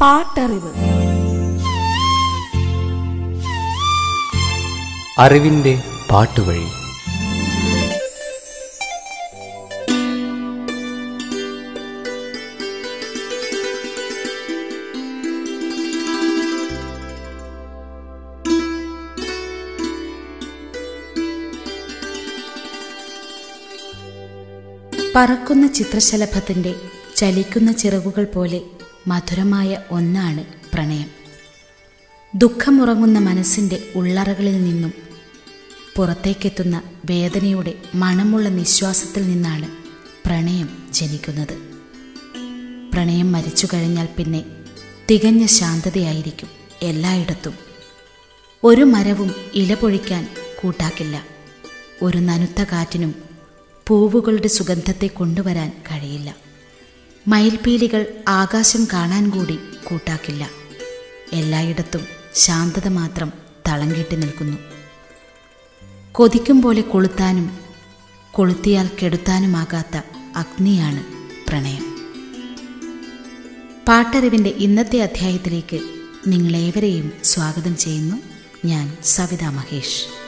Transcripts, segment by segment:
പാട്ടറിവ്. അറിവിന്റെ പാട്ടുവഴി. പറക്കുന്ന ചിത്രശലഭത്തിന്റെ ചലിക്കുന്ന ചിറകുകൾ പോലെ മധുരമായ ഒന്നാണ് പ്രണയം. ദുഃഖമുറങ്ങുന്ന മനസ്സിന്റെ ഉള്ളറകളിൽ നിന്നും പുറത്തേക്കെത്തുന്ന വേദനയുടെ മണമുള്ള നിശ്വാസത്തിൽ നിന്നാണ് പ്രണയം ജനിക്കുന്നത്. പ്രണയം മരിച്ചു കഴിഞ്ഞാൽ പിന്നെ തികഞ്ഞ ശാന്തതയായിരിക്കും എല്ലായിടത്തും. ഒരു മരവും ഇല പൊഴിക്കാൻ കൂട്ടാക്കില്ല. ഒരു നനുത്ത കാറ്റിനും പൂവുകളുടെ സുഗന്ധത്തെ കൊണ്ടുവരാൻ കഴിയില്ല. മയിൽപീലികൾ ആകാശം കാണാൻ കൂടി കൂട്ടാക്കില്ല. എല്ലായിടത്തും ശാന്തത മാത്രം തളം കെട്ടി നിൽക്കുന്നു. കൊതിക്കും പോലെ കൊളുത്താനും കൊളുത്തിയാൽ കെടുത്താനുമാകാത്ത അഗ്നിയാണ് പ്രണയം. പാട്ടറിവിന്റെ ഇന്നത്തെ അധ്യായത്തിലേക്ക് നിങ്ങളേവരെയും സ്വാഗതം ചെയ്യുന്നു ഞാൻ സവിത മഹേഷ്.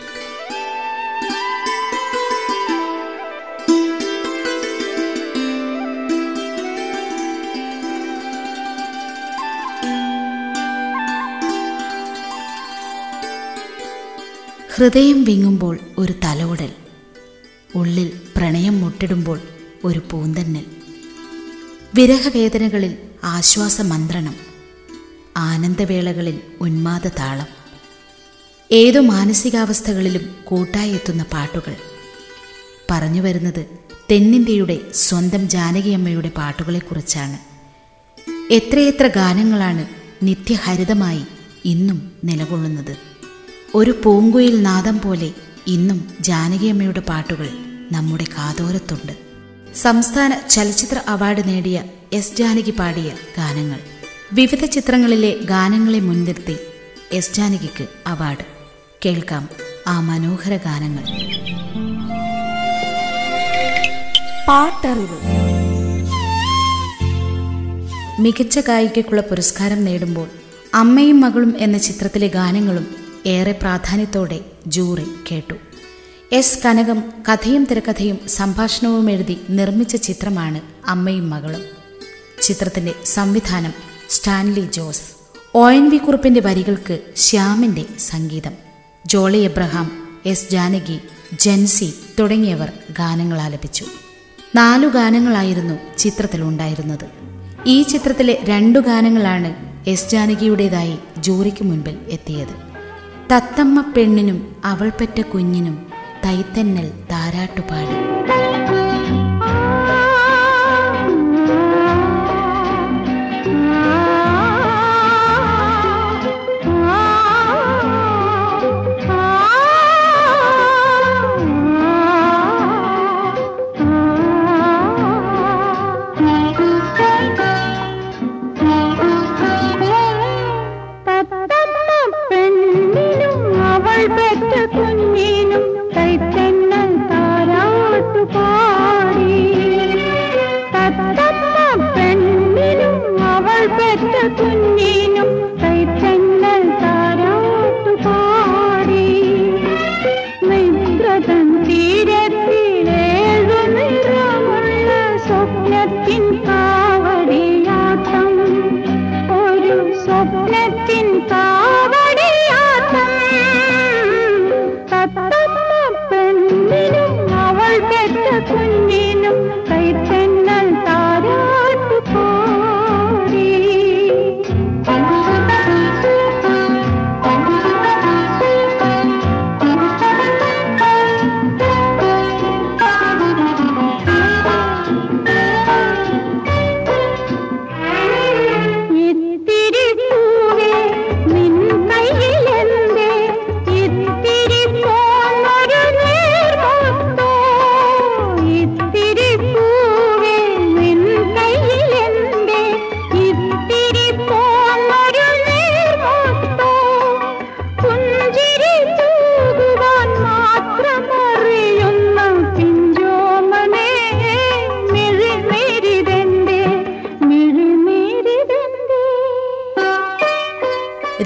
ഹൃദയം വിങ്ങുമ്പോൾ ഒരു തലോടൽ ഉള്ളിൽ പ്രണയം മുട്ടിടുമ്പോൾ ഒരു പൂന്തന്നൽ വിരഹവേദനകളിൽ ആശ്വാസമന്ത്രണം. ആനന്ദവേളകളിൽ ഉന്മാദ താളം ഏതു മാനസികാവസ്ഥകളിലും കൂട്ടായി എത്തുന്ന പാട്ടുകൾ. പറഞ്ഞു വരുന്നത് തെന്നിന്ത്യയുടെ സ്വന്തം ജാനകിയമ്മയുടെ പാട്ടുകളെക്കുറിച്ചാണ്. എത്രയെത്ര ഗാനങ്ങളാണ് നിത്യഹരിതമായി ഇന്നും നിലകൊള്ളുന്നത്. ഒരു പൂങ്കുയിൽ നാദം പോലെ ഇന്നും ജാനകിയമ്മയുടെ പാട്ടുകൾ നമ്മുടെ കാതോരത്തുണ്ട്. സംസ്ഥാന ചലച്ചിത്ര അവാർഡ് നേടിയ എസ് ജാനകി പാടിയ ഗാനങ്ങൾ. വിവിധ ചിത്രങ്ങളിലെ ഗാനങ്ങളെ മുൻനിർത്തി എസ് ജാനകിക്ക് അവാർഡ്. കേൾക്കാം ആ മനോഹര ഗാനങ്ങൾ. പാട്ടറിവ്. മികച്ച ഗായികയ്ക്കുള്ള പുരസ്കാരം നേടുമ്പോൾ അമ്മയും മകളും എന്ന ചിത്രത്തിലെ ഗാനങ്ങളും ഏറെ പ്രാധാന്യത്തോടെ ജൂറി കേട്ടു. എസ് കനകം കഥയും തിരക്കഥയും സംഭാഷണവും എഴുതി നിർമ്മിച്ച ചിത്രമാണ് അമ്മയും മകളും. ചിത്രത്തിന്റെ സംവിധാനം Stanley Jose. O N V കുറുപ്പിന്റെ വരികൾക്ക് ശ്യാമിന്റെ സംഗീതം. ജോളി എബ്രഹാം എസ് ജാനകി ജൻസി തുടങ്ങിയവർ ഗാനങ്ങൾ ആലപിച്ചു. നാലു ഗാനങ്ങളായിരുന്നു ചിത്രത്തിലുണ്ടായിരുന്നത് ഈ ചിത്രത്തിലെ രണ്ടു ഗാനങ്ങളാണ് എസ് ജാനകിയുടേതായി ജൂറിക്ക് മുൻപിൽ എത്തിയത്. തത്തമ്മ പെണ്ണിനും അവൾ പെറ്റ കുഞ്ഞിനും തൈത്തന്നൽ താരാട്ടുപാടി. അവൾ പെറ്റ não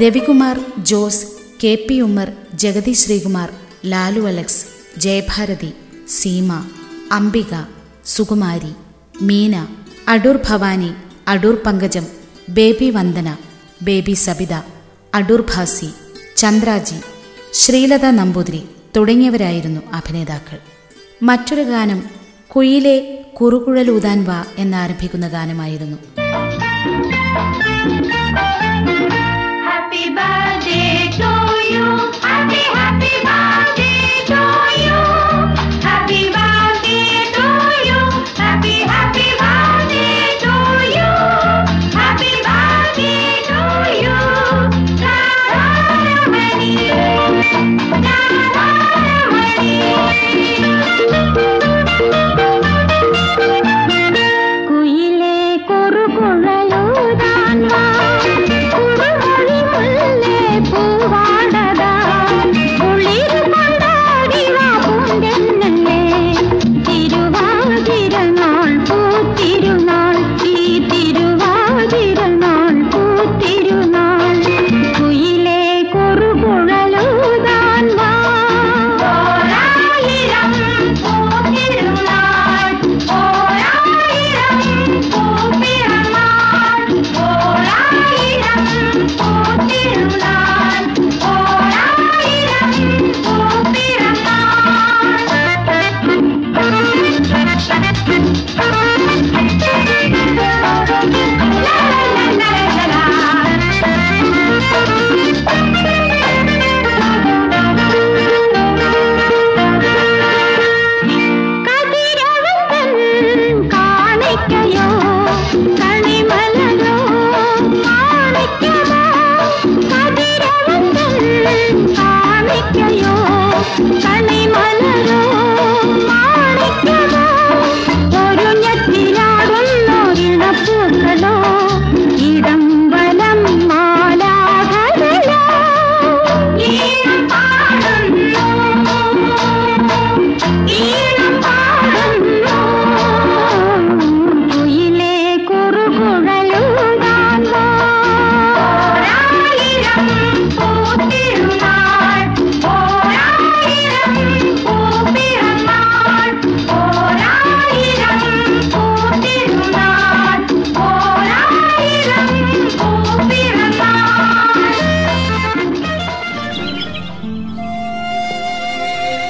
Ravikumar Jose K P Ummer Jagathy Sreekumar Lalu Alex Jayabharathi Seema Ambika Sukumari Meena Adoor Bhavani Adoor Pankajam baby Vandana baby Sabitha Adoor Bhasi Chandraji Sreelatha Namboothiri തുടങ്ങിയവരായിരുന്നു അഭിനേതാക്കൾ. മറ്റൊരു ഗാനം കുയിലെ കുറുകുഴലൂതാൻ വാ എന്നാരംഭിക്കുന്ന ഗാനമായിരുന്നു.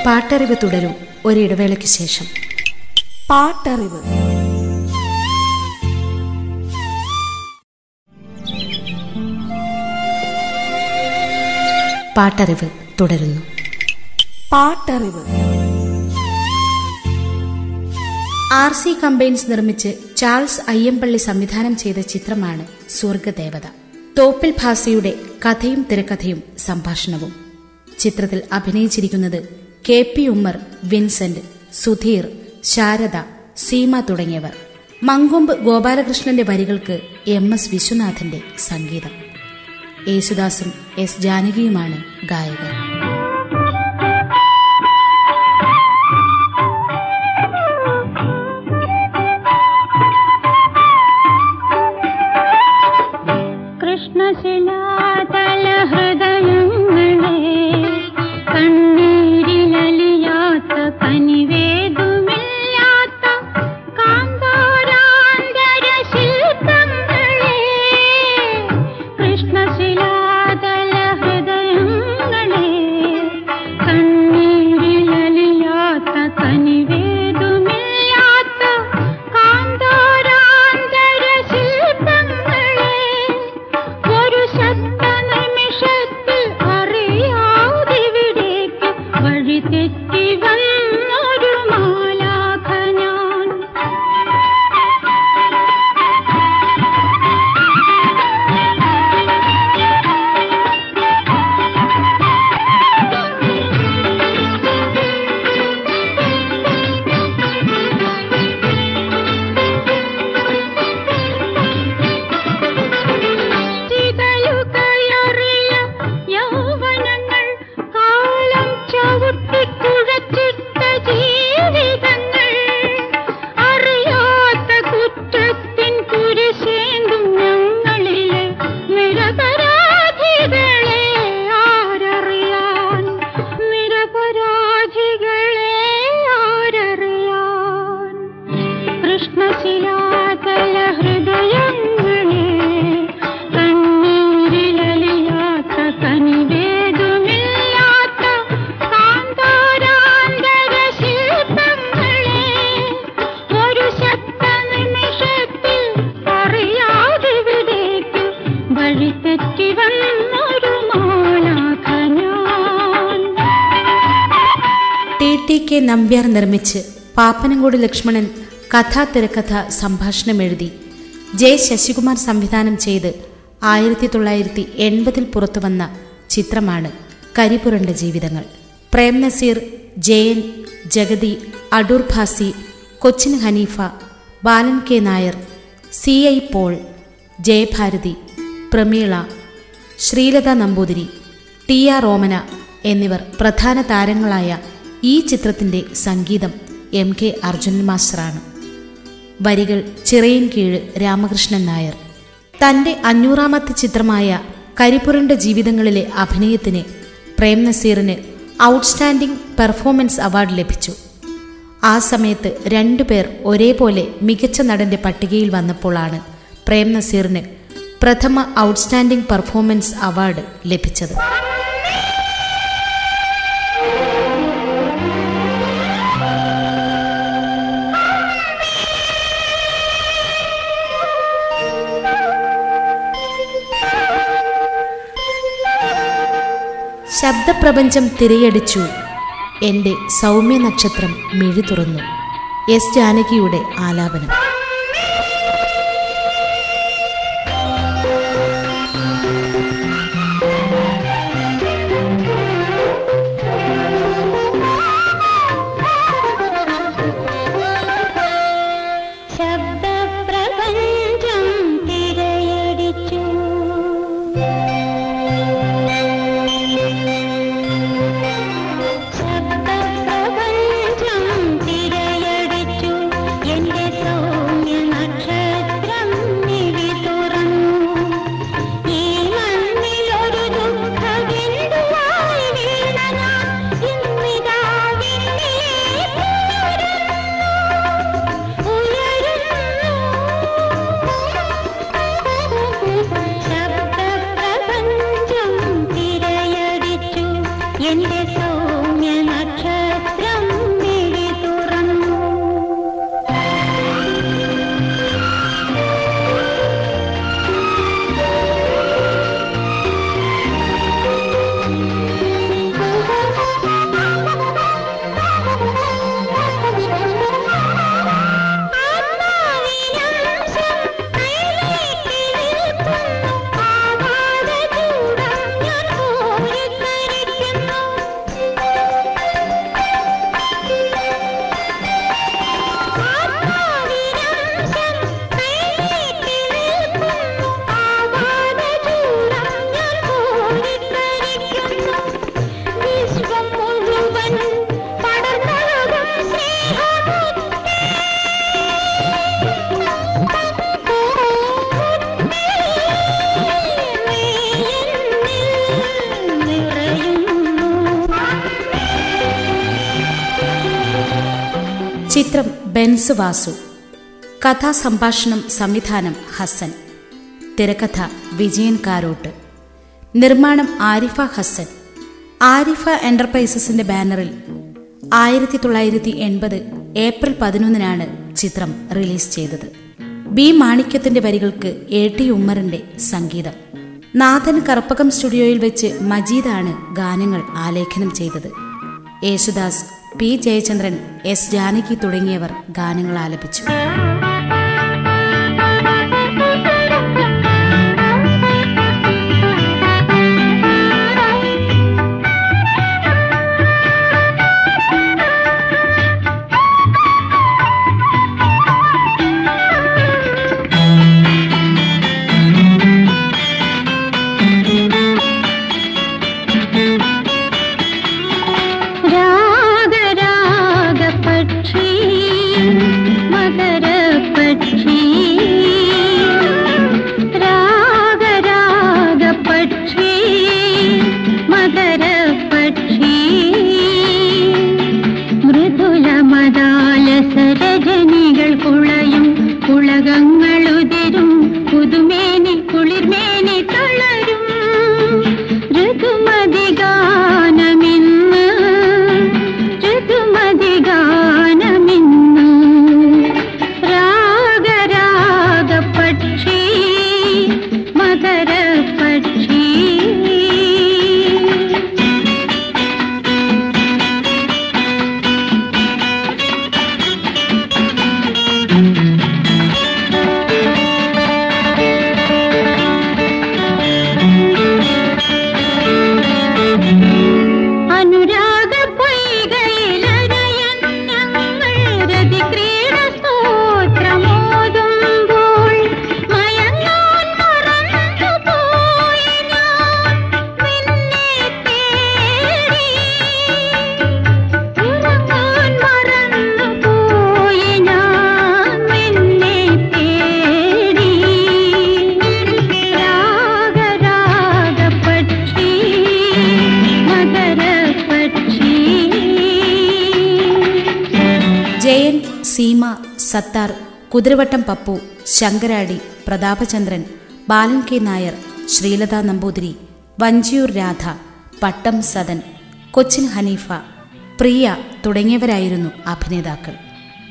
പാട്ടറിവ് തുടരും ഒരിടവേളയ്ക്ക് ശേഷം. പാട്ടറിവ്. പാട്ടറിവ് തുടരുന്നു. പാട്ടറിവ്. ആർ സി കമ്പൈൻസ് നിർമ്മിച്ച് ചാൾസ് അയ്യമ്പള്ളി സംവിധാനം ചെയ്ത ചിത്രമാണ് സ്വർഗദേവത തോപ്പിൽ ഭാസിയുടെ കഥയും തിരക്കഥയും സംഭാഷണവും. ചിത്രത്തിൽ അഭിനയിച്ചിരിക്കുന്നത് K P Ummer Vincent Sudheer Sharada Seema തുടങ്ങിയവർ. മങ്കൊമ്പ് ഗോപാലകൃഷ്ണന്റെ വരികൾക്ക് എം എസ് വിശ്വനാഥന്റെ സംഗീതം. യേശുദാസും എസ് ജാനകിയുമാണ് ഗായകർ. കെ നമ്പ്യാർ നിർമ്മിച്ച് പാപ്പനംകോട് ലക്ഷ്മണൻ കഥാ തിരക്കഥ സംഭാഷണം എഴുതി. ജെ ശശികുമാർ സംവിധാനം ചെയ്ത് ആയിരത്തി തൊള്ളായിരത്തി എൺപതിൽ പുറത്തുവന്ന ചിത്രമാണ് Karipuranda Jeevithangal. Prem Nazir Jayan Jagathy Adoor Bhasi Cochin Haneefa Balan K Nair C I Paul Jayabharathi Pramila Sreelatha Namboothiri T R Omana എന്നിവർ പ്രധാന താരങ്ങളായ ഈ ചിത്രത്തിന്റെ സംഗീതം എം കെ അർജുനൻ മാസ്റ്ററാണ്. വരികൾ ചിറയിൻ കീഴ് രാമകൃഷ്ണൻ നായർ. തന്റെ അഞ്ഞൂറാമത്തെ ചിത്രമായ കരിപ്പുരന്റെ ജീവിതങ്ങളിലെ അഭിനയത്തിന് പ്രേം നസീറിന് ഔട്ട്സ്റ്റാൻഡിംഗ് പെർഫോമൻസ് അവാർഡ് ലഭിച്ചു. ആ സമയത്ത് രണ്ടുപേർ ഒരേപോലെ മികച്ച നടന്റെ പട്ടികയിൽ വന്നപ്പോഴാണ് പ്രേം നസീറിന് പ്രഥമ ഔട്ട്സ്റ്റാൻഡിംഗ് പെർഫോമൻസ് അവാർഡ് ലഭിച്ചത്. ശബ്ദപ്രപഞ്ചം തിരയടിച്ചു. എന്റെ സൗമ്യ നക്ഷത്രം മിഴി തുറന്നു എസ് ജാനകിയുടെ ആലാപനം. 家に出て ബെൻസ് വാസു കഥാസംഭാഷണം സംവിധാനം ഹസൻ തിരക്കഥ വിജയൻ കാരോട്ട് നിർമ്മാണം ആരിഫ ഹസൻ ആരിഫ എന്റർപ്രൈസസിന്റെ ബാനറിൽ ആയിരത്തി തൊള്ളായിരത്തി എൺപത് ഏപ്രിൽ പതിനൊന്നിനാണ് ചിത്രം റിലീസ് ചെയ്തത്. ബി മാണിക്യത്തിന്റെ വരികൾക്ക് എ ടി ഉമ്മറിന്റെ സംഗീതം. നാഥൻ കറുപ്പകം സ്റ്റുഡിയോയിൽ വെച്ച് മജീദാണ് ഗാനങ്ങൾ ആലേഖനം ചെയ്തത്. യേശുദാസ് പി ജയചന്ദ്രൻ എസ് ജാനകി തുടങ്ങിയവർ ഗാനങ്ങൾ ആലപിച്ചു. സത്താർ കുതിരവട്ടം പപ്പു ശങ്കരാടി പ്രതാപചന്ദ്രൻ ബാലൻ കെ നായർ ശ്രീലത നമ്പൂതിരി വഞ്ചിയൂർ രാധ പട്ടം സദൻ കൊച്ചിൻ ഹനീഫ പ്രിയ തുടങ്ങിയവരായിരുന്നു അഭിനേതാക്കൾ.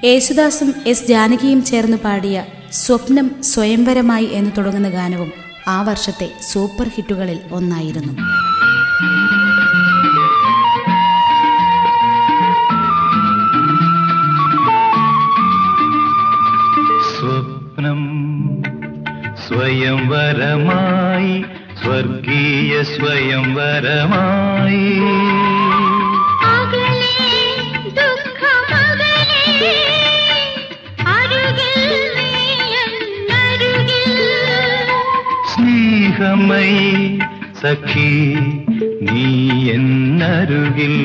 യേശുദാസും എസ് ജാനകിയും ചേർന്ന് പാടിയ സ്വപ്നം സ്വയംവരമായി എന്ന് തുടങ്ങുന്ന ഗാനവും ആ വർഷത്തെ സൂപ്പർ ഹിറ്റുകളിൽ ഒന്നായിരുന്നു. സ്വയംവരമായി സ്വർഗീയ സ്വയംവരമായി അകലെ ദുഃഖമകലെ അരുകിൽ നീയന്നരുകിൽ സ്നേഹമയി സഖി നീ എന്നരുകിൽ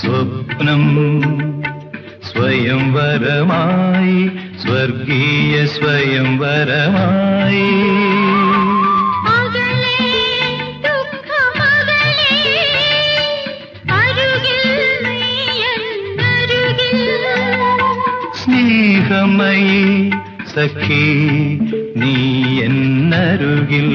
സ്വപ്നം സ്വയംവരമായി സ്വർഗീയ സ്വയംവരമായി അകലെ ദുഃഖമകലെ അരുകിൽ നീയന്നരുകിൽ സ്നേഹമയി സഖി നീ എന്നരുകിൽ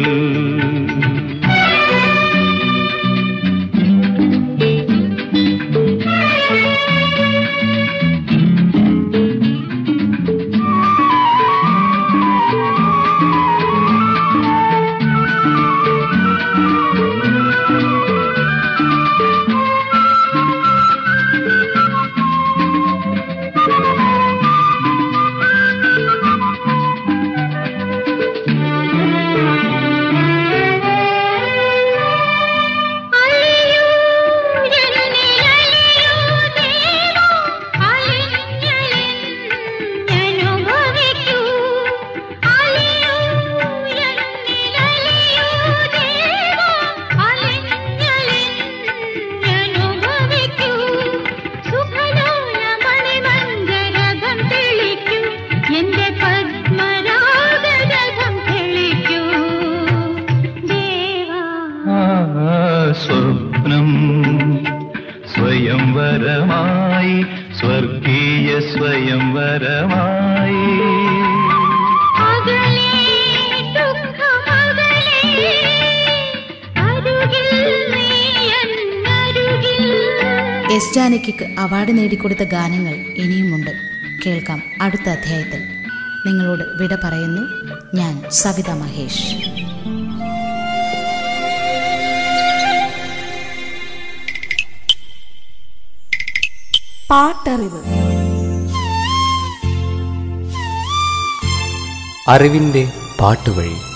എസ് ജാനകിക്ക് അവാർഡ് നേടിക്കൊടുത്ത ഗാനങ്ങൾ ഇനിയുമുണ്ട്. കേൾക്കാം അടുത്ത അധ്യായത്തിൽ. നിങ്ങളോട് വിട പറയുന്നു ഞാൻ സവിത മഹേഷ്. പാട്ടറിവ്. അറിവിന്റെ പാട്ടുവഴി